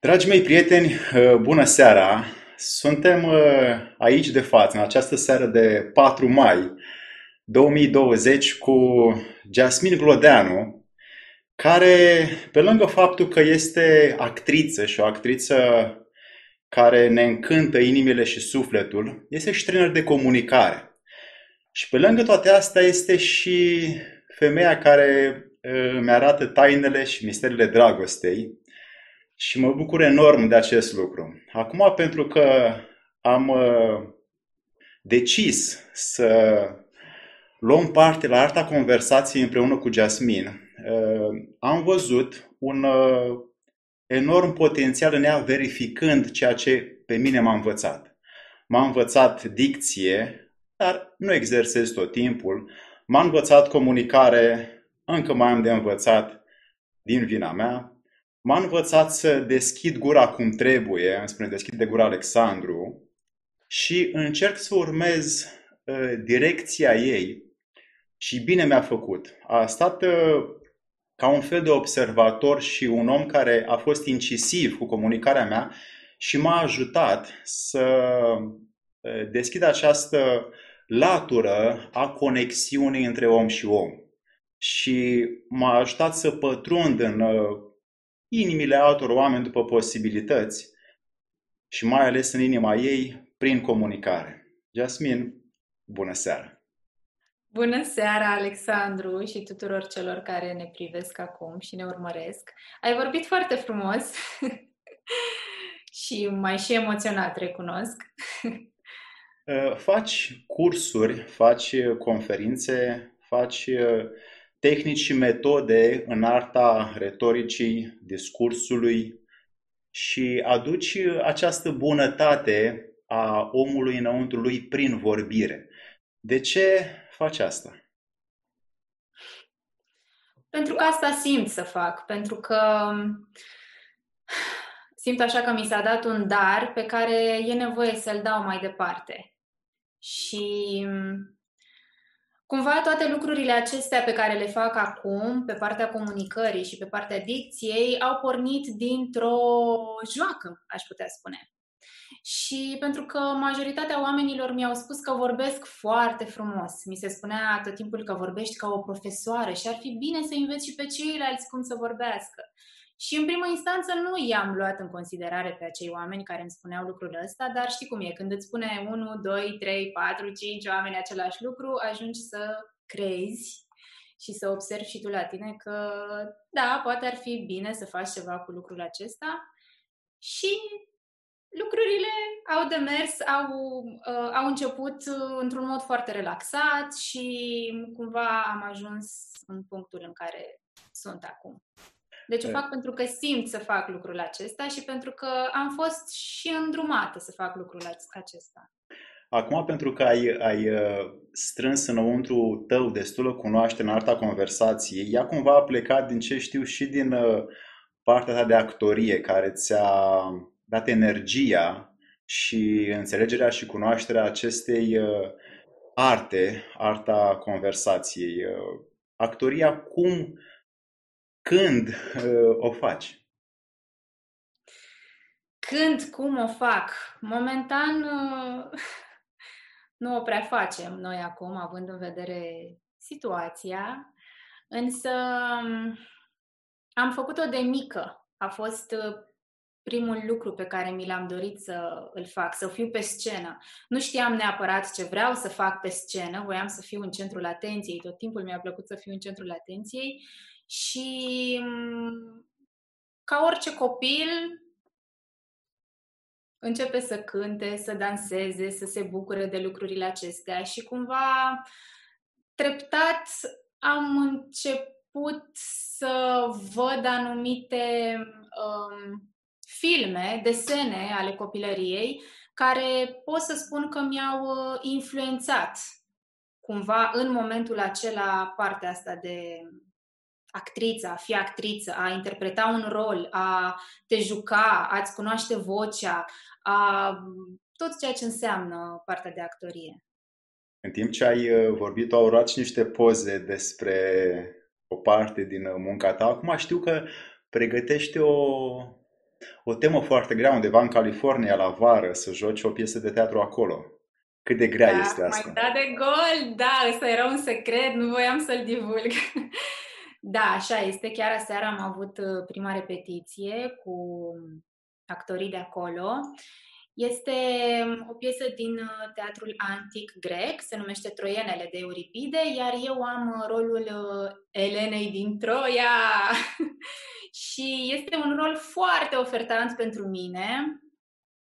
Dragii mei prieteni, uh, bună seara! Suntem uh, aici de față, în această seară de 4 mai 2020 cu Jasmin Glodeanu, care, pe lângă faptul că este actriță și o actriță care ne încântă inimile și sufletul, este și trainer de comunicare. Și pe lângă toate astea este și femeia care uh, îmi arată tainele și misterile dragostei, și mă bucur enorm de acest lucru. Acum, pentru că am uh, decis să luăm parte la arta conversației împreună cu Jasmin, uh, am văzut un uh, enorm potențial în ea verificând ceea ce pe mine m-a învățat. M-a învățat dicție, dar nu exersez tot timpul. M-a învățat comunicare, încă mai am de învățat din vina mea. M-a învățat să deschid gura cum trebuie, îmi spune deschid de gura Alexandru, și încerc să urmez uh, direcția ei și bine mi-a făcut. A stat uh, ca un fel de observator și un om care a fost incisiv cu comunicarea mea și m-a ajutat să uh, deschid această latură a conexiunii între om și om. Și m-a ajutat să pătrund în uh, inimile altor oameni după posibilități și mai ales în inima ei prin comunicare. Jasmin, bună seara! Bună seara, Alexandru, și tuturor celor care ne privesc acum și ne urmăresc. Ai vorbit foarte frumos și mai și emoționat, recunosc. Uh, faci cursuri, faci conferințe, faci uh, tehnici și metode în arta retoricii, discursului și aduci această bunătate a omului înăuntru lui prin vorbire. De ce faci asta? Pentru că asta simt să fac, pentru că simt așa că mi s-a dat un dar pe care e nevoie să-l dau mai departe. Și Cumva toate lucrurile acestea pe care le fac acum, pe partea comunicării și pe partea dicției, au pornit dintr-o joacă, aș putea spune. Și pentru că majoritatea oamenilor mi-au spus că vorbesc foarte frumos. Mi se spunea tot timpul că vorbești ca o profesoară și ar fi bine să înveți și pe ceilalți cum să vorbească. Și în primă instanță nu i-am luat în considerare pe acei oameni care îmi spuneau lucrul ăsta, dar știi cum e, când îți spune 1, 2, 3, 4, 5 oameni același lucru, ajungi să crezi și să observi și tu la tine că da, poate ar fi bine să faci ceva cu lucrul acesta și lucrurile au demers, au, uh, au început într-un mod foarte relaxat și cumva am ajuns în punctul în care sunt acum. Deci o fac pentru că simt să fac lucrul acesta și pentru că am fost și îndrumată să fac lucrul acesta. Acum, pentru că ai, ai uh, strâns înăuntru tău destulă cunoaștere în arta conversației, ea cumva a plecat, din ce știu, și din uh, partea ta de actorie, care ți-a dat energia și înțelegerea și cunoașterea acestei uh, arte, arta conversației. Actoria, cum când uh, o faci? Când, cum o fac? Momentan uh, nu o prea facem noi acum, având în vedere situația, însă um, am făcut-o de mică. A fost uh, primul lucru pe care mi l-am dorit să îl fac, să fiu pe scenă. Nu știam neapărat ce vreau să fac pe scenă, voiam să fiu în centrul atenției, tot timpul mi-a plăcut să fiu în centrul atenției și mm, ca orice copil începe să cânte, să danseze, să se bucure de lucrurile acestea. Și cumva treptat am început să văd anumite um, filme, desene ale copilăriei care pot să spun că mi-au uh, influențat cumva în momentul acela partea asta de actriță, a fi actriță, a interpreta un rol, a te juca, a-ți cunoaște vocea, a tot ceea ce înseamnă partea de actorie. În timp ce ai uh, vorbit, au luat și niște poze despre o parte din uh, munca ta. Acum știu că pregătește o, o temă foarte grea undeva în California la vară să joci o piesă de teatru acolo. Cât de grea da, este asta? Mai da de gol, da, ăsta era un secret, nu voiam să-l divulg. da, așa este. Chiar aseară am avut uh, prima repetiție cu actorii de acolo este um, o piesă din uh, teatrul antic grec, se numește Troienele de Euripide, iar eu am uh, rolul uh, Elenei din Troia. și este un rol foarte ofertant pentru mine.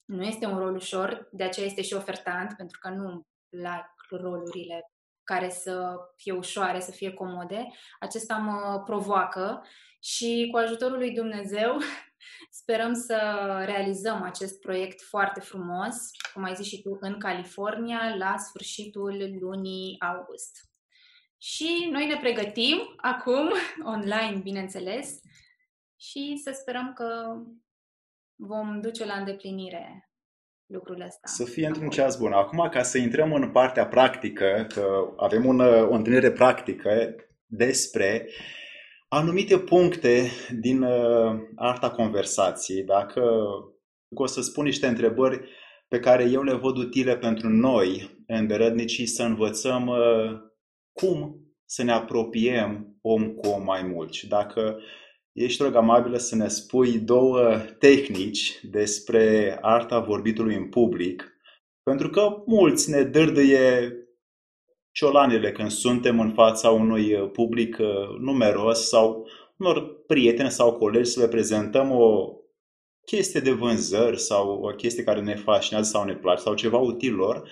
Nu este un rol ușor, de aceea este și ofertant, pentru că nu plac rolurile care să fie ușoare, să fie comode. Acesta mă provoacă și cu ajutorul lui Dumnezeu Sperăm să realizăm acest proiect foarte frumos, cum ai zis și tu, în California, la sfârșitul lunii august. Și noi ne pregătim acum, online, bineînțeles, și să sperăm că vom duce la îndeplinire lucrul ăsta. Să fie într-un ceas bun. Acum, ca să intrăm în partea practică, că avem una, o întâlnire practică despre anumite puncte din uh, arta conversației, dacă o să spun niște întrebări pe care eu le văd utile pentru noi, înderednicii, să învățăm uh, cum să ne apropiem om cu om mai mult. Și dacă ești rog amabilă să ne spui două tehnici despre arta vorbitului în public, pentru că mulți ne dârdâie ciolanele când suntem în fața unui uh, public uh, numeros sau unor prieteni sau colegi să le prezentăm o chestie de vânzări sau o chestie care ne fascinează sau ne place sau ceva util lor,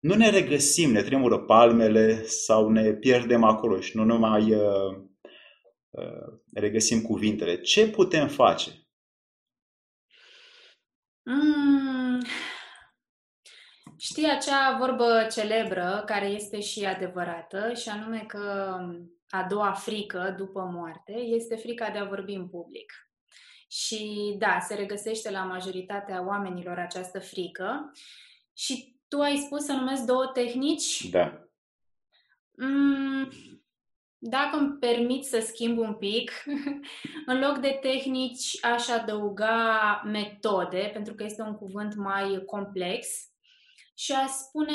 nu ne regăsim, ne tremură palmele sau ne pierdem acolo și nu ne mai uh, uh, regăsim cuvintele. Ce putem face? Mm, Știi acea vorbă celebră care este și adevărată și anume că a doua frică după moarte este frica de a vorbi în public. Și da, se regăsește la majoritatea oamenilor această frică. Și tu ai spus să numesc două tehnici? Da. Mm, dacă îmi permit să schimb un pic, în loc de tehnici aș adăuga metode, pentru că este un cuvânt mai complex și aș spune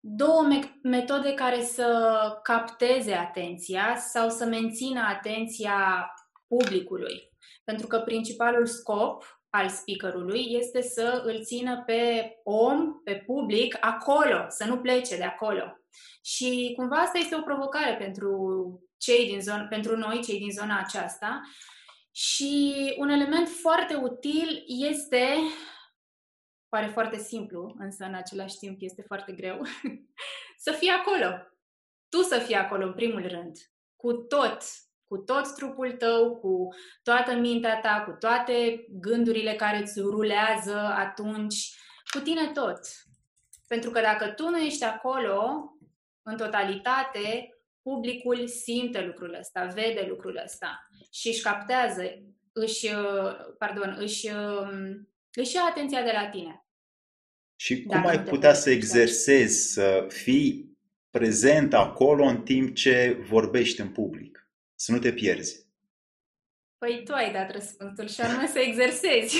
două me- metode care să capteze atenția sau să mențină atenția publicului. Pentru că principalul scop al speakerului este să îl țină pe om, pe public, acolo, să nu plece de acolo. Și cumva asta este o provocare pentru cei din zonă, pentru noi, cei din zona aceasta. Și un element foarte util este Pare foarte simplu, însă în același timp este foarte greu. să fii acolo. Tu să fii acolo, în primul rând. Cu tot. Cu tot trupul tău, cu toată mintea ta, cu toate gândurile care îți rulează atunci. Cu tine tot. Pentru că dacă tu nu ești acolo, în totalitate, publicul simte lucrul ăsta, vede lucrul ăsta și își captează, își, pardon, își, își ia atenția de la tine. Și cum Dacă ai putea să exersezi, să fii prezent acolo în timp ce vorbești în public? Să nu te pierzi. Păi tu ai dat răspunsul și anume să exersezi.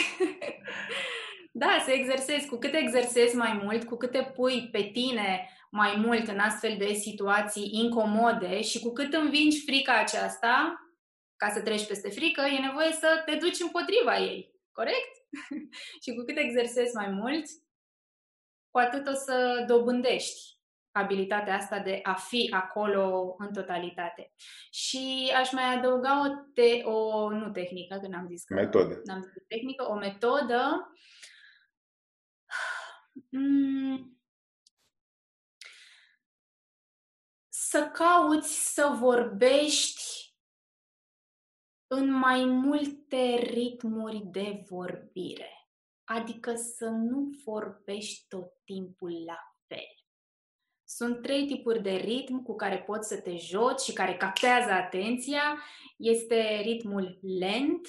da, să exersezi. Cu cât exersezi mai mult, cu cât te pui pe tine mai mult în astfel de situații incomode și cu cât învingi frica aceasta, ca să treci peste frică, e nevoie să te duci împotriva ei. Corect? și cu cât exersezi mai mult, cu atât o să dobândești abilitatea asta de a fi acolo în totalitate. Și aș mai adăuga o, te- o nu tehnică, că n-am zis că metodă. N-am zis tehnică, o metodă mm, să cauți să vorbești în mai multe ritmuri de vorbire. Adică să nu vorbești tot timpul la fel. Sunt trei tipuri de ritm cu care poți să te joci și care captează atenția. Este ritmul lent,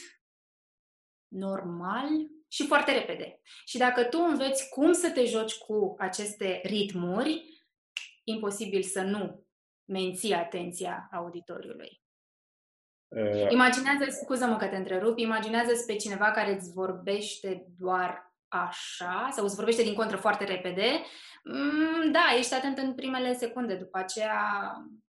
normal și foarte repede. Și dacă tu înveți cum să te joci cu aceste ritmuri, imposibil să nu menții atenția auditoriului. Uh... Imaginează, scuză-mă că te întrerup, imaginează pe cineva care îți vorbește doar așa sau îți vorbește din contră foarte repede. Mm, da, ești atent în primele secunde, după aceea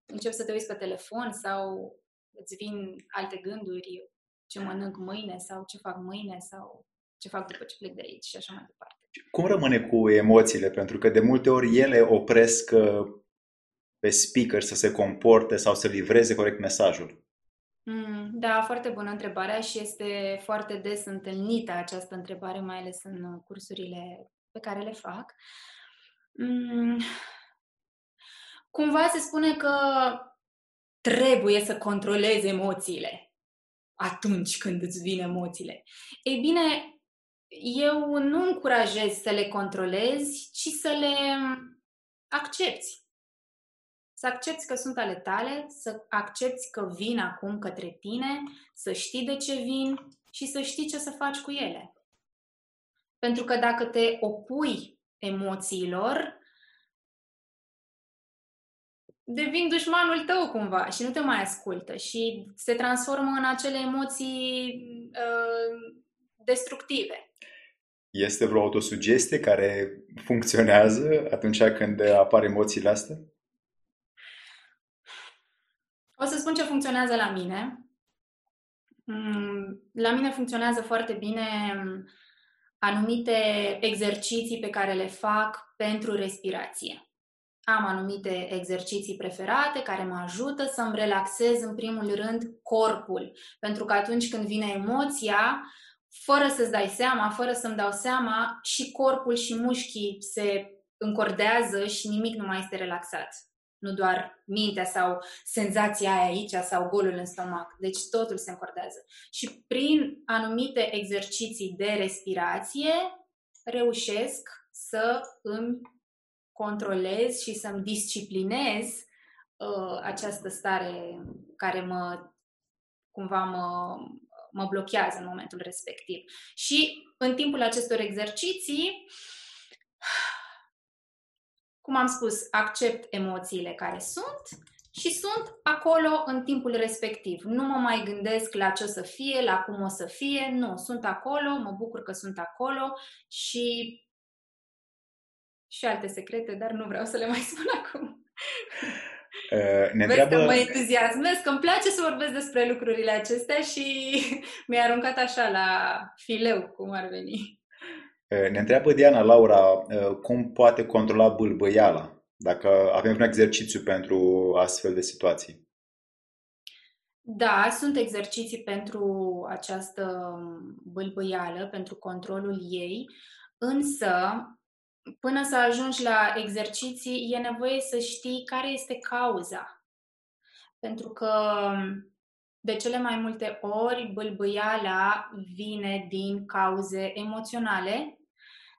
începi să te uiți pe telefon sau îți vin alte gânduri, ce mănânc mâine sau ce fac mâine sau ce fac după ce plec de aici și așa mai departe. Cum rămâne cu emoțiile? Pentru că de multe ori ele opresc uh, pe speaker să se comporte sau să livreze corect mesajul. Mm, da, foarte bună întrebarea și este foarte des întâlnită această întrebare, mai ales în cursurile pe care le fac. Mm, cumva se spune că trebuie să controlezi emoțiile atunci când îți vin emoțiile. Ei bine, eu nu încurajez să le controlezi, ci să le accepti. Să accepti că sunt ale tale, să accepti că vin acum către tine, să știi de ce vin și să știi ce să faci cu ele. Pentru că dacă te opui emoțiilor, devin dușmanul tău cumva și nu te mai ascultă și se transformă în acele emoții uh, destructive. Este vreo autosugestie care funcționează atunci când apar emoțiile astea? O să spun ce funcționează la mine. Mm, la mine funcționează foarte bine anumite exerciții pe care le fac pentru respirație. Am anumite exerciții preferate care mă ajută să-mi relaxez în primul rând corpul. Pentru că atunci când vine emoția, fără să-ți dai seama, fără să-mi dau seama, și corpul și mușchii se încordează și nimic nu mai este relaxat. Nu doar mintea sau senzația aia aici sau golul în stomac. Deci totul se încordează. Și prin anumite exerciții de respirație reușesc să îmi controlez și să-mi disciplinez uh, această stare care mă cumva mă, mă blochează în momentul respectiv. Și în timpul acestor exerciții, cum am spus, accept emoțiile care sunt și sunt acolo în timpul respectiv. Nu mă mai gândesc la ce o să fie, la cum o să fie, nu, sunt acolo, mă bucur că sunt acolo și și alte secrete, dar nu vreau să le mai spun acum. Uh, ne Vezi întreabă... că mă entuziasmez, că îmi place să vorbesc despre lucrurile acestea și mi-a aruncat așa la fileu, cum ar veni. Uh, ne întreabă Diana Laura uh, cum poate controla bâlbâiala, dacă avem un exercițiu pentru astfel de situații. Da, sunt exerciții pentru această bâlbâială, pentru controlul ei, însă până să ajungi la exerciții, e nevoie să știi care este cauza. Pentru că de cele mai multe ori bâlbâiala vine din cauze emoționale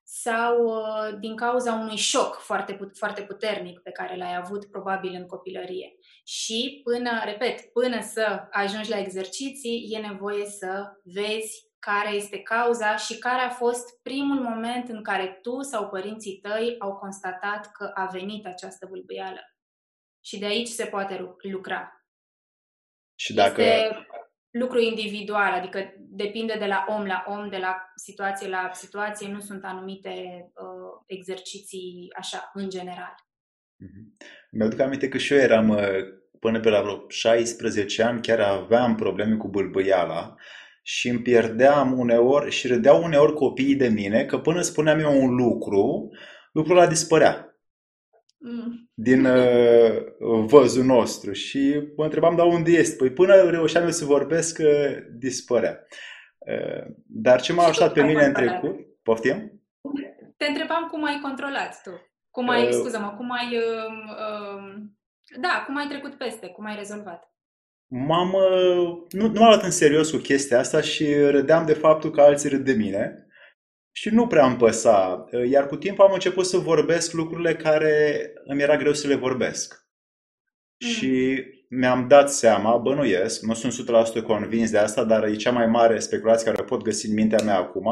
sau uh, din cauza unui șoc foarte, foarte puternic pe care l-ai avut probabil în copilărie. Și până, repet, până să ajungi la exerciții, e nevoie să vezi care este cauza și care a fost primul moment în care tu sau părinții tăi au constatat că a venit această bâlbâială. Și de aici se poate lucra. Și dacă... Este lucru individual, adică depinde de la om la om, de la situație la situație, nu sunt anumite uh, exerciții așa, în general. Mm-hmm. Mi-aduc aminte că și eu eram uh, până pe la vreo 16 ani, chiar aveam probleme cu bâlbâiala și îmi pierdeam uneori și râdeau uneori copiii de mine că până spuneam eu un lucru, lucrul ăla dispărea mm. din uh, văzul nostru și mă întrebam, dar unde este? Păi până reușeam eu să vorbesc, uh, dispărea. Uh, dar ce m-a ajutat pe mine în trecut, poftim? Te întrebam cum ai controlat tu. Cum ai, uh, scuză-mă, cum ai, uh, uh, da, cum ai trecut peste, cum ai rezolvat m-am, nu, nu m-am luat în serios cu chestia asta și râdeam de faptul că alții râd de mine și nu prea îmi păsa. Iar cu timpul am început să vorbesc lucrurile care îmi era greu să le vorbesc. Mm. Și mi-am dat seama, bănuiesc, nu sunt 100% convins de asta, dar e cea mai mare speculație care o pot găsi în mintea mea acum,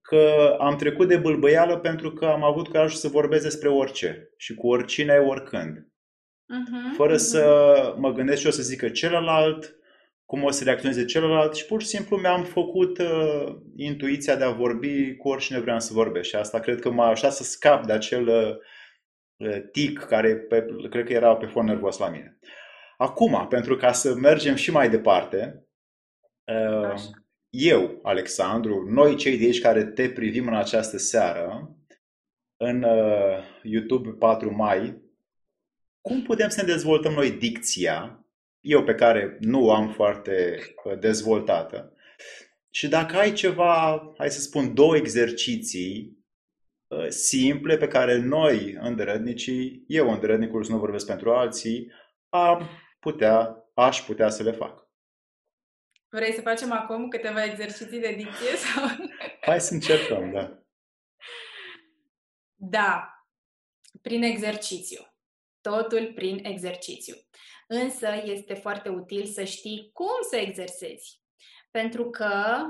că am trecut de bâlbăială pentru că am avut curajul să vorbesc despre orice și cu oricine, oricând. Uh-huh, fără uh-huh. să mă gândesc și o să zică celălalt, cum o să reacționeze celălalt și pur și simplu mi-am făcut uh, intuiția de a vorbi cu oricine vreau să vorbesc și asta cred că m-a ajutat să scap de acel uh, tic care pe, cred că era pe fond nervos la mine. Acum, pentru ca să mergem și mai departe, uh, eu, Alexandru, noi cei de aici care te privim în această seară, în uh, YouTube 4 mai, cum putem să ne dezvoltăm noi dicția eu pe care nu o am foarte uh, dezvoltată. Și dacă ai ceva, hai să spun, două exerciții uh, simple pe care noi, îndrădnicii, eu, îndrădnicul, să nu vorbesc pentru alții, am putea, aș putea să le fac. Vrei să facem acum câteva exerciții de dicție? Sau... Hai să încercăm, da. Da, prin exercițiu. Totul prin exercițiu. Însă este foarte util să știi cum să exersezi. Pentru că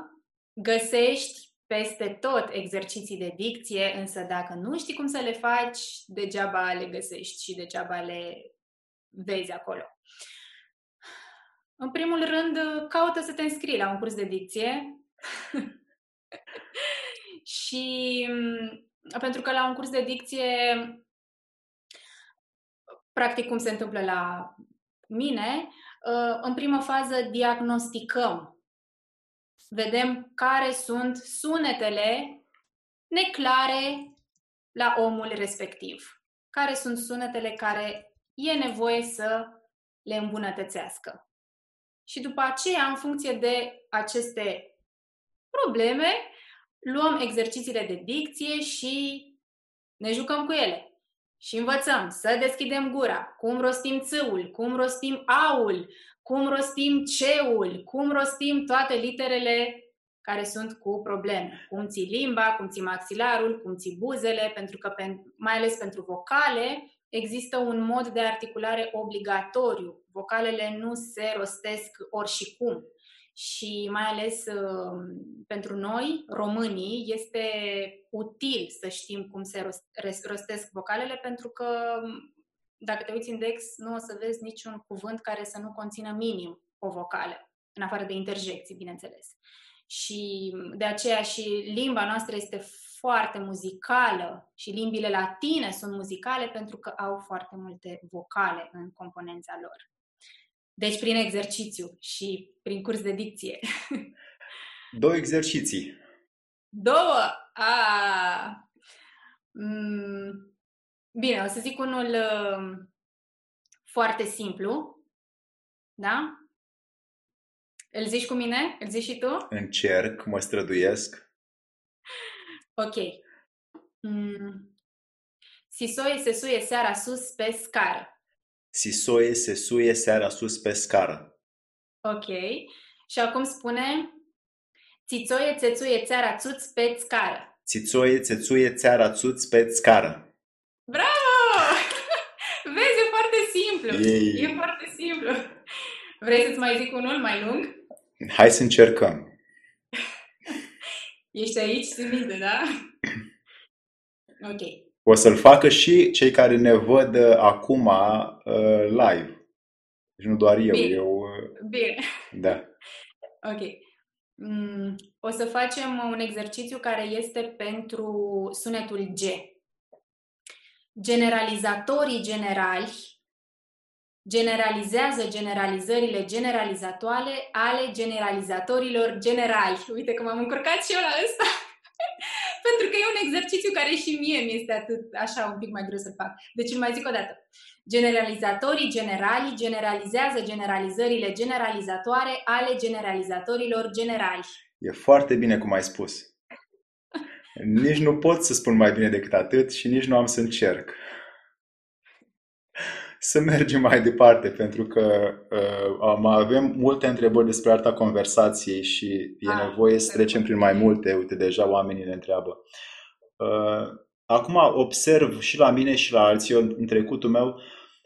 găsești peste tot exerciții de dicție, însă dacă nu știi cum să le faci, degeaba le găsești și degeaba le vezi acolo. În primul rând, caută să te înscrii la un curs de dicție. și pentru că la un curs de dicție, practic cum se întâmplă la mine, uh, în primă fază diagnosticăm. Vedem care sunt sunetele neclare la omul respectiv. Care sunt sunetele care e nevoie să le îmbunătățească. Și după aceea, în funcție de aceste probleme, luăm exercițiile de dicție și ne jucăm cu ele și învățăm să deschidem gura, cum rostim țâul, cum rostim aul, cum rostim ceul, cum rostim toate literele care sunt cu probleme. Cum ții limba, cum ții maxilarul, cum ții buzele, pentru că, mai ales pentru vocale, există un mod de articulare obligatoriu. Vocalele nu se rostesc ori și cum și mai ales uh, pentru noi, românii, este util să știm cum se rostesc vocalele, pentru că dacă te uiți în Dex, nu o să vezi niciun cuvânt care să nu conțină minim o vocală, în afară de interjecții, bineînțeles. Și de aceea și limba noastră este foarte muzicală și limbile latine sunt muzicale pentru că au foarte multe vocale în componența lor. Deci prin exercițiu și prin curs de dicție. Două exerciții. Două? A. Mm. Bine, o să zic unul uh, foarte simplu. Da? Îl zici cu mine? Îl zici și tu? Încerc, mă străduiesc. Ok. Mm. Sisoie se suie seara sus pe scară. Sisoie se suie seara sus pe scară. Ok. Și acum spune Țițoie țețuie țeara țuț pe scară. Țițoie țețuie țeara țuț pe scară. Bravo! Vezi, e foarte simplu. Ei. E foarte simplu. Vrei să-ți mai zic unul mai lung? Hai să încercăm. Ești aici, ți minte, da? Ok o să-l facă și cei care ne văd uh, acum uh, live. Deci nu doar eu. Bine. eu uh, Bine. Da. Ok. Mm, o să facem un exercițiu care este pentru sunetul G. Generalizatorii generali generalizează generalizările generalizatoare ale generalizatorilor generali. Uite că m-am încurcat și eu la ăsta. Pentru că e un exercițiu care și mie mi este atât așa un pic mai greu să fac. Deci îl mai zic o dată. Generalizatorii generali generalizează generalizările generalizatoare ale generalizatorilor generali. E foarte bine cum ai spus. Nici nu pot să spun mai bine decât atât și nici nu am să încerc să mergem mai departe, pentru că uh, mai avem multe întrebări despre arta conversației și e ah, nevoie să trecem prin mai multe. Uite, deja oamenii ne întreabă. Uh, acum observ și la mine și la alții, eu, în trecutul meu,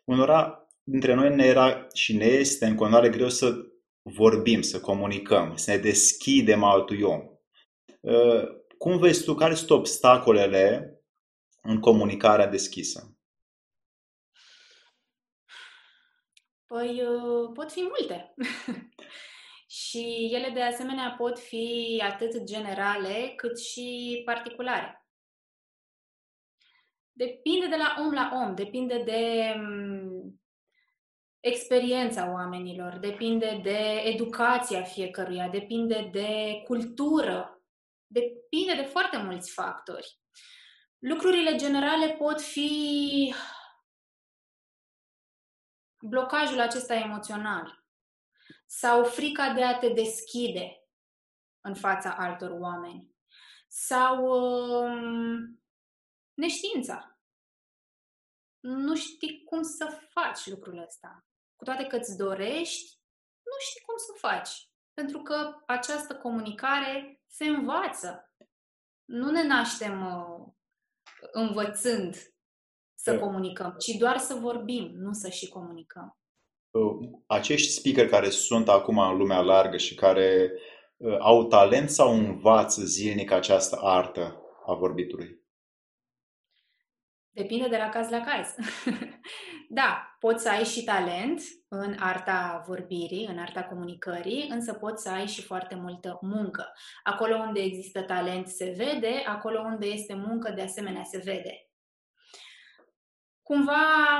unora dintre noi ne era și ne este în continuare greu să vorbim, să comunicăm, să ne deschidem altui om. Uh, cum vezi tu, care sunt obstacolele în comunicarea deschisă? Păi uh, pot fi multe. Și ele de asemenea pot fi atât generale cât și particulare. Depinde de la om la om, depinde de mm, experiența oamenilor, depinde de educația fiecăruia, depinde de cultură, depinde de foarte mulți factori. Lucrurile generale pot fi blocajul acesta emoțional sau frica de a te deschide în fața altor oameni sau um, neștiința. Nu știi cum să faci lucrul ăsta. Cu toate că îți dorești, nu știi cum să faci. Pentru că această comunicare se învață. Nu ne naștem uh, învățând să da. comunicăm, ci doar să vorbim, nu să și comunicăm. Uh, acești speaker care sunt acum în lumea largă și care uh, au talent sau învață zilnic această artă a vorbitului? Depinde de la caz la caz. da, poți să ai și talent în arta vorbirii, în arta comunicării, însă poți să ai și foarte multă muncă. Acolo unde există talent se vede, acolo unde este muncă de asemenea se vede. Cumva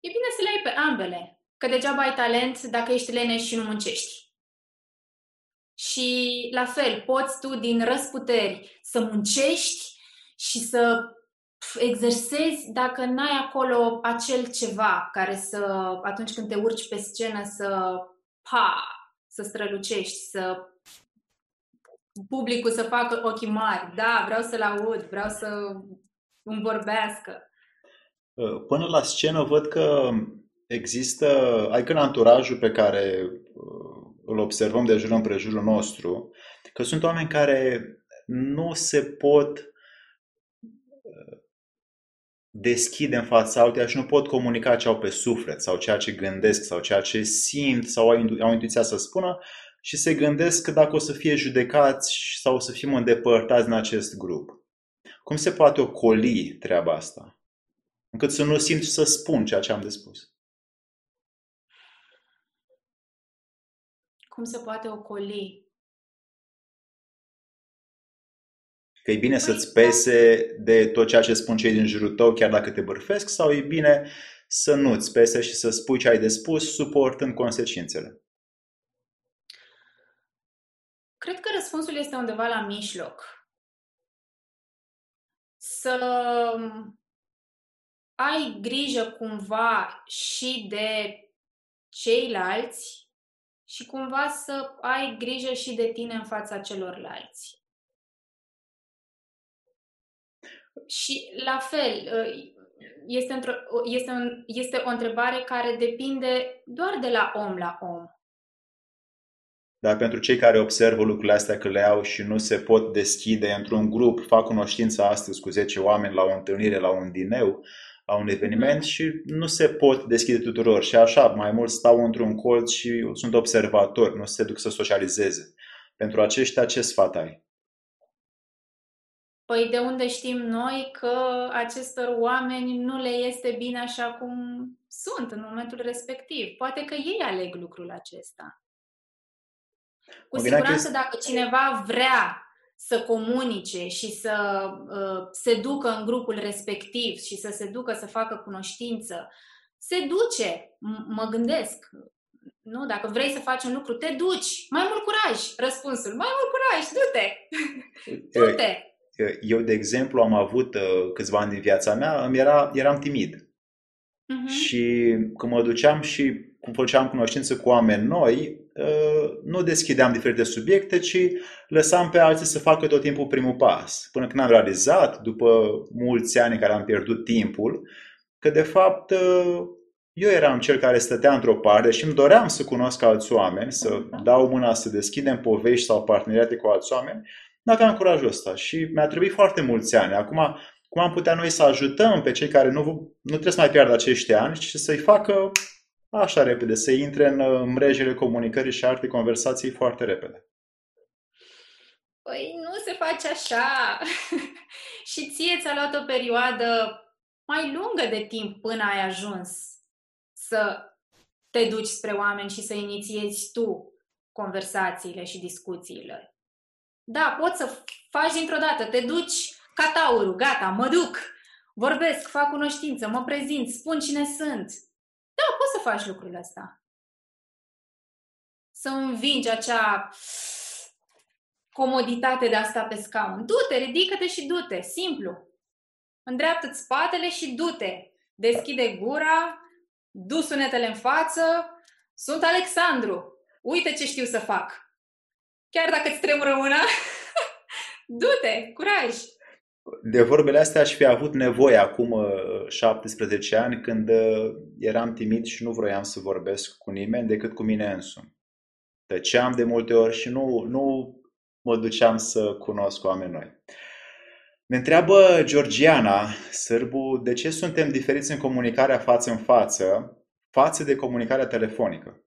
e bine să le ai pe ambele, că degeaba ai talent dacă ești leneș și nu muncești. Și la fel, poți tu din răsputeri să muncești și să exersezi dacă n-ai acolo acel ceva care să, atunci când te urci pe scenă, să pa, să strălucești, să publicul să facă ochii mari. Da, vreau să-l aud, vreau să îmi vorbească. Uh, până la scenă văd că există, adică în anturajul pe care uh, îl observăm de jur împrejurul nostru, că sunt oameni care nu se pot deschide în fața altuia și nu pot comunica ce au pe suflet sau ceea ce gândesc sau ceea ce simt sau au, intu- au intuiția să spună și se gândesc că dacă o să fie judecați sau o să fim îndepărtați în acest grup. Cum se poate ocoli treaba asta? Încât să nu simt să spun ceea ce am de spus. Cum se poate ocoli? Că e bine să-ți pese de tot ceea ce spun cei din jurul tău, chiar dacă te bârfesc, sau e bine să nu-ți pese și să spui ce ai de spus, suportând consecințele? Cred că răspunsul este undeva la mijloc. Să ai grijă cumva și de ceilalți și cumva să ai grijă și de tine în fața celorlalți. Și la fel, ă, este, într-o, este, un, este o întrebare care depinde doar de la om la om. Dar pentru cei care observă lucrurile astea că le au și nu se pot deschide într-un grup, fac cunoștință astăzi cu 10 oameni la o întâlnire, la un dineu, la un eveniment mm-hmm. și nu se pot deschide tuturor. Și așa, mai mult stau într-un colț și sunt observatori, nu se duc să socializeze. Pentru aceștia, ce sfat ai? Păi de unde știm noi că acestor oameni nu le este bine așa cum sunt în momentul respectiv? Poate că ei aleg lucrul acesta. Cu siguranță dacă cineva vrea să comunice și să uh, se ducă în grupul respectiv și să se ducă să facă cunoștință, se duce, M- mă gândesc. Nu? Dacă vrei să faci un lucru, te duci. Mai mult curaj, răspunsul. Mai mult curaj, du-te! du-te! Eu, de exemplu, am avut uh, câțiva ani din viața mea, îmi era, eram timid. Uh-huh. Și când mă duceam și cum făceam cunoștință cu oameni noi, uh, nu deschideam diferite subiecte, ci lăsam pe alții să facă tot timpul primul pas. Până când am realizat, după mulți ani în care am pierdut timpul, că de fapt uh, eu eram cel care stătea într-o parte și îmi doream să cunosc alți oameni, să uh-huh. dau mâna să deschidem povești sau parteneriate cu alți oameni, nu aveam curajul ăsta și mi-a trebuit foarte mulți ani. Acum, cum am putea noi să ajutăm pe cei care nu, nu trebuie să mai piardă acești ani și să-i facă așa repede, să intre în mrejele comunicării și alte conversații foarte repede? Păi nu se face așa. și ție ți-a luat o perioadă mai lungă de timp până ai ajuns să te duci spre oameni și să inițiezi tu conversațiile și discuțiile. Da, poți să faci dintr-o dată, te duci ca taurul, gata, mă duc, vorbesc, fac cunoștință, mă prezint, spun cine sunt. Da, poți să faci lucrul ăsta. Să învingi acea comoditate de a sta pe scaun. Du-te, ridică-te și du-te, simplu. Îndreaptă-ți spatele și du-te. Deschide gura, du sunetele în față. Sunt Alexandru. Uite ce știu să fac. Chiar dacă îți tremură una, du-te, curaj. De vorbele astea aș fi avut nevoie acum 17 uh, ani când uh, eram timid și nu vroiam să vorbesc cu nimeni decât cu mine însumi. Tăceam de multe ori și nu, nu mă duceam să cunosc oameni noi. Ne întreabă Georgiana, Sârbu, de ce suntem diferiți în comunicarea față în față față de comunicarea telefonică?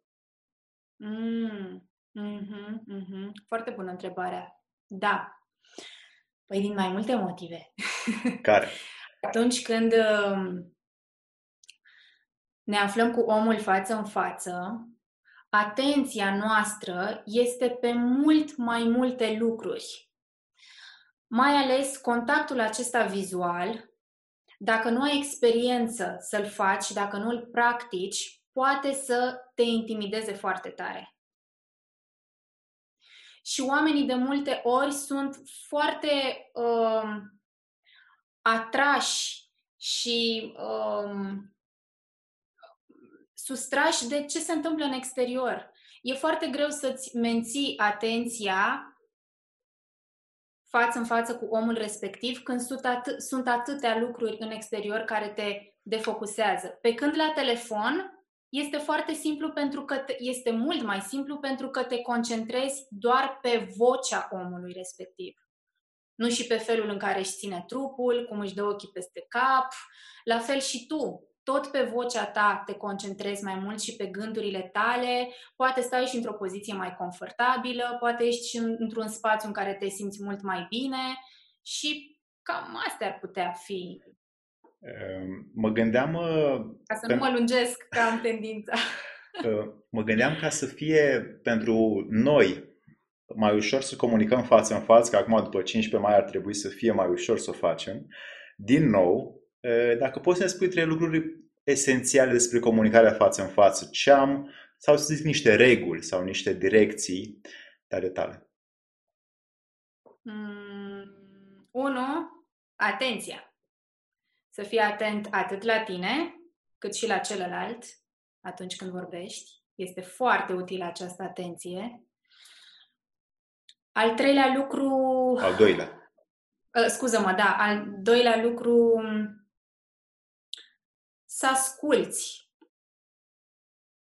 Mm, mm-hmm, mm-hmm. Foarte bună întrebarea. Da. Păi din mai multe motive. Care? Atunci când um, ne aflăm cu omul față în față, atenția noastră este pe mult mai multe lucruri. Mai ales contactul acesta vizual, dacă nu ai experiență să-l faci, dacă nu îl practici, poate să te intimideze foarte tare. Și oamenii de multe ori sunt foarte uh, atrași și uh, sustrași de ce se întâmplă în exterior. E foarte greu să-ți menții atenția față în față cu omul respectiv când sunt, atâ- sunt atâtea lucruri în exterior care te defocusează. Pe când la telefon este foarte simplu pentru că te, este mult mai simplu pentru că te concentrezi doar pe vocea omului respectiv. Nu și pe felul în care își ține trupul, cum își dă ochii peste cap. La fel și tu tot pe vocea ta te concentrezi mai mult și pe gândurile tale, poate stai și într-o poziție mai confortabilă, poate ești și într-un spațiu în care te simți mult mai bine și cam astea ar putea fi. Ehm, mă gândeam... Uh, ca să pe... nu mă lungesc, că am tendința. Uh, mă gândeam ca să fie pentru noi mai ușor să comunicăm față în față, că acum după 15 mai ar trebui să fie mai ușor să o facem. Din nou, dacă poți să ne spui trei lucruri esențiale despre comunicarea față în față, ce am, sau să zic niște reguli sau niște direcții ale tale. Mm, unu, atenția. Să fii atent atât la tine, cât și la celălalt atunci când vorbești. Este foarte utilă această atenție. Al treilea lucru... Al doilea. Uh, scuză-mă, da. Al doilea lucru să asculți,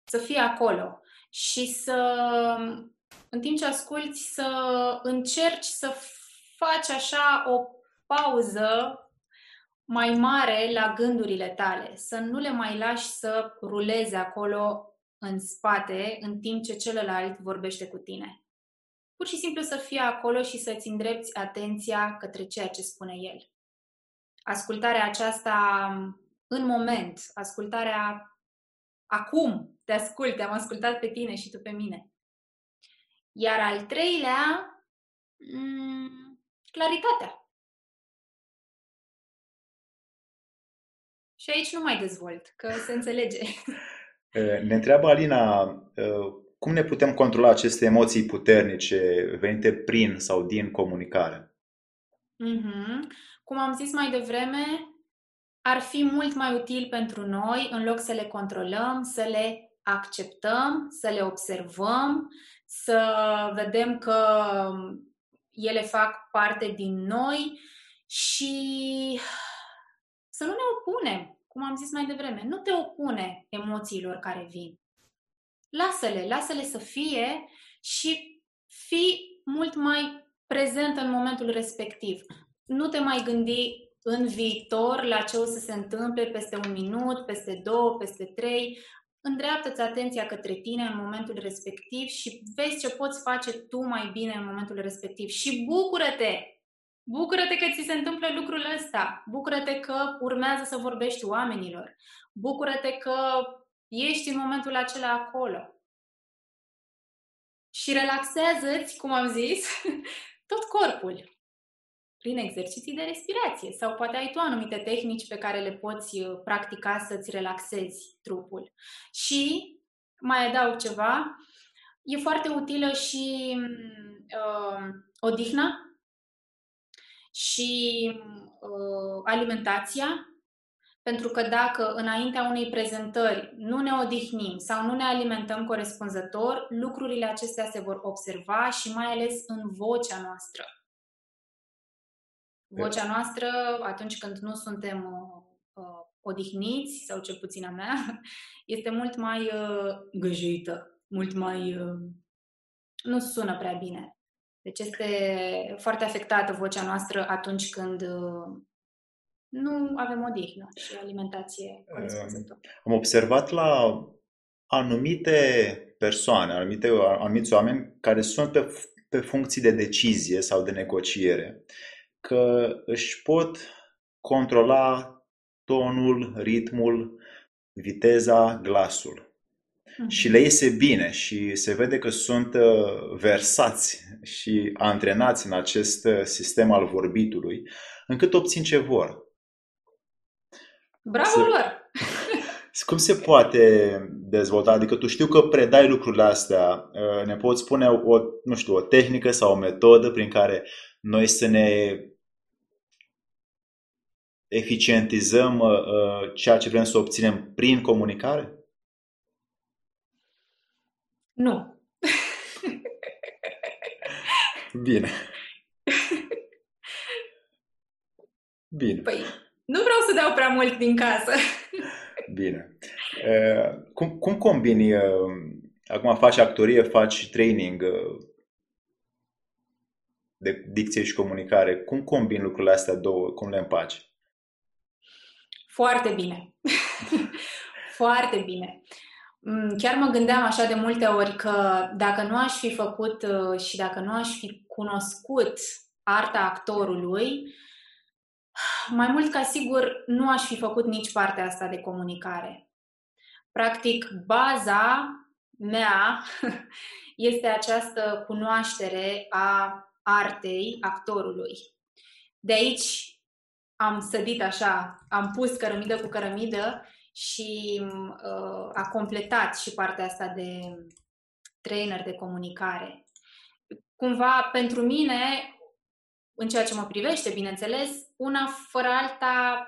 să fii acolo și să, în timp ce asculți, să încerci să faci așa o pauză mai mare la gândurile tale, să nu le mai lași să ruleze acolo în spate în timp ce celălalt vorbește cu tine. Pur și simplu să fii acolo și să-ți îndrepți atenția către ceea ce spune el. Ascultarea aceasta în moment, ascultarea acum, te ascult, te-am ascultat pe tine și tu pe mine. Iar al treilea, mm, claritatea. Și aici nu mai dezvolt, că se înțelege. Ne întreabă Alina, cum ne putem controla aceste emoții puternice venite prin sau din comunicare? Mm-hmm. Cum am zis mai devreme, ar fi mult mai util pentru noi, în loc să le controlăm, să le acceptăm, să le observăm, să vedem că ele fac parte din noi și să nu ne opunem, cum am zis mai devreme. Nu te opune emoțiilor care vin. Lasă-le, lasă-le să fie și fii mult mai prezent în momentul respectiv. Nu te mai gândi în viitor la ce o să se întâmple peste un minut, peste două, peste trei. Îndreaptă-ți atenția către tine în momentul respectiv și vezi ce poți face tu mai bine în momentul respectiv. Și bucură-te! Bucură-te că ți se întâmplă lucrul ăsta. Bucură-te că urmează să vorbești oamenilor. Bucură-te că ești în momentul acela acolo. și relaxează-ți, cum am zis, tot corpul prin exerciții de respirație sau poate ai tu anumite tehnici pe care le poți uh, practica să-ți relaxezi trupul. Și mai adaug ceva, e foarte utilă și uh, odihna și uh, alimentația, pentru că dacă înaintea unei prezentări nu ne odihnim sau nu ne alimentăm corespunzător, lucrurile acestea se vor observa și mai ales în vocea noastră. Vocea noastră, atunci când nu suntem uh, uh, odihniți, sau cel puțin a mea, este mult mai uh, găjuită, mult mai... Uh, nu sună prea bine. Deci este foarte afectată vocea noastră atunci când uh, nu avem odihnă și alimentație corespunzătoare. Am observat la anumite persoane, anumite, anumiți oameni care sunt pe, pe funcții de decizie sau de negociere că își pot controla tonul, ritmul, viteza, glasul. Mm-hmm. Și le iese bine și se vede că sunt uh, versați și antrenați în acest uh, sistem al vorbitului, încât obțin ce vor. Bravo se... lor! Cum se poate dezvolta? Adică tu știu că predai lucrurile astea. Uh, ne poți spune o, nu știu, o tehnică sau o metodă prin care noi să ne eficientizăm uh, uh, ceea ce vrem să obținem prin comunicare? Nu. Bine. Bine. Păi, nu vreau să dau prea mult din casă. Bine. Uh, cum, cum combini, uh, acum faci actorie, faci training uh, de dicție și comunicare, cum combini lucrurile astea două, cum le împaci? Foarte bine. Foarte bine. Mm, chiar mă gândeam așa de multe ori că dacă nu aș fi făcut uh, și dacă nu aș fi cunoscut arta actorului, mai mult ca sigur nu aș fi făcut nici partea asta de comunicare. Practic, baza mea este această cunoaștere a artei actorului. De aici am sădit așa, am pus cărămidă cu cărămidă și uh, a completat și partea asta de trainer de comunicare. Cumva, pentru mine, în ceea ce mă privește, bineînțeles, una fără alta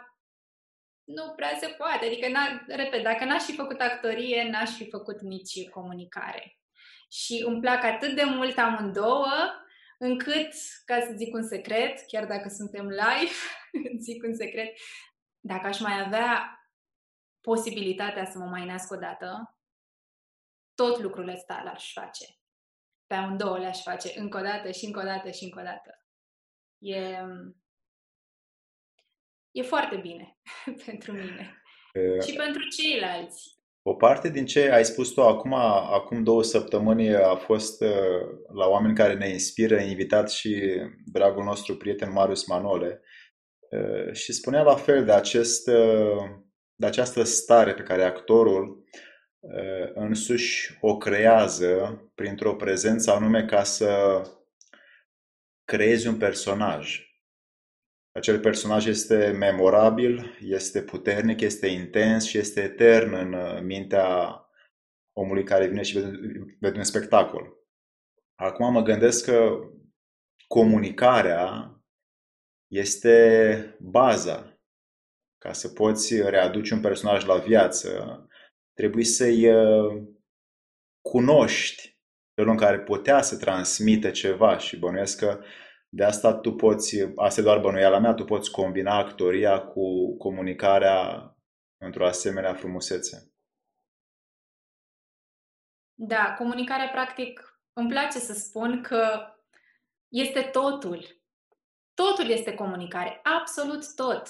nu prea se poate. Adică, repet, dacă n-aș fi făcut actorie, n-aș fi făcut nici comunicare. Și îmi plac atât de mult amândouă, încât, ca să zic un secret, chiar dacă suntem live, zic un secret, dacă aș mai avea posibilitatea să mă mai nasc o dată, tot lucrul ăsta l-aș face. Pe amândouă le-aș face încă o dată și încă o dată și încă o dată. E, e foarte bine pentru mine. E... Și pentru ceilalți. O parte din ce ai spus tu acum, acum două săptămâni a fost uh, la oameni care ne inspiră, invitat și dragul nostru prieten Marius Manole uh, și spunea la fel de, acest, uh, de această stare pe care actorul însuși o creează printr-o prezență anume ca să creezi un personaj. Acel personaj este memorabil, este puternic, este intens și este etern în uh, mintea omului care vine și vede, vede un spectacol. Acum mă gândesc că comunicarea este baza. Ca să poți readuce un personaj la viață, trebuie să-i uh, cunoști felul în care putea să transmită ceva și bănuiesc că de asta tu poți, asta e doar bănuiala mea, tu poți combina actoria cu comunicarea într-o asemenea frumusețe. Da, comunicarea practic îmi place să spun că este totul. Totul este comunicare, absolut tot.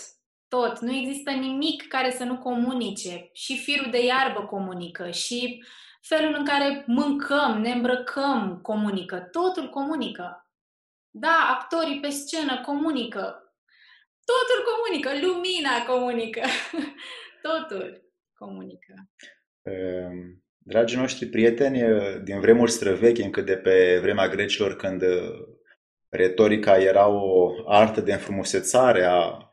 Tot. Nu există nimic care să nu comunice. Și firul de iarbă comunică, și felul în care mâncăm, ne îmbrăcăm comunică. Totul comunică. Da, actorii pe scenă comunică. Totul comunică. Lumina comunică. Totul comunică. Ehm, Dragii noștri prieteni, din vremuri străvechi, încă de pe vremea grecilor, când retorica era o artă de înfrumusețare a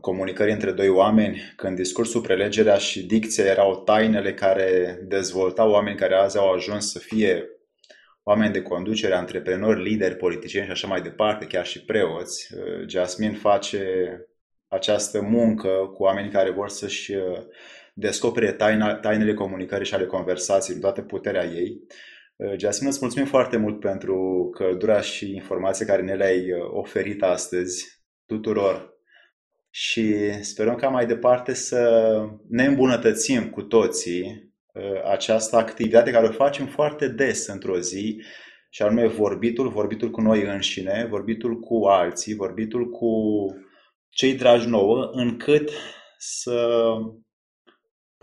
comunicării între doi oameni, când discursul, prelegerea și dicția erau tainele care dezvoltau oameni care azi au ajuns să fie oameni de conducere, antreprenori, lideri, politicieni și așa mai departe, chiar și preoți. Jasmine face această muncă cu oamenii care vor să-și descopere taina, tainele comunicării și ale conversației în toată puterea ei. Jasmine, îți mulțumim foarte mult pentru căldura și informația care ne le-ai oferit astăzi tuturor și sperăm ca mai departe să ne îmbunătățim cu toții uh, această activitate care o facem foarte des într-o zi și anume vorbitul, vorbitul cu noi înșine, vorbitul cu alții, vorbitul cu cei dragi nouă, încât să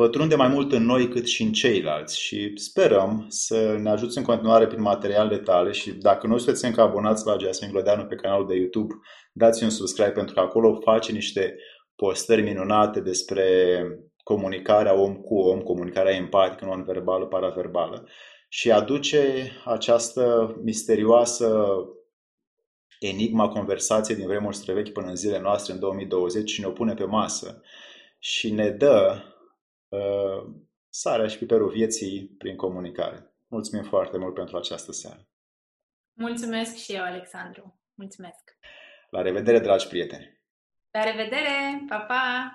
pătrunde mai mult în noi cât și în ceilalți și sperăm să ne ajuți în continuare prin materialele tale și dacă nu sunteți încă abonați la Jasmine Glodeanu pe canalul de YouTube, dați un subscribe pentru că acolo face niște postări minunate despre comunicarea om cu om, comunicarea empatică, non-verbală, paraverbală și aduce această misterioasă enigma conversației din vremuri străvechi până în zilele noastre, în 2020, și ne o pune pe masă și ne dă uh, sarea și piperul vieții prin comunicare. Mulțumim foarte mult pentru această seară. Mulțumesc și eu, Alexandru. Mulțumesc. La revedere, dragi prieteni. La revedere. Pa, pa.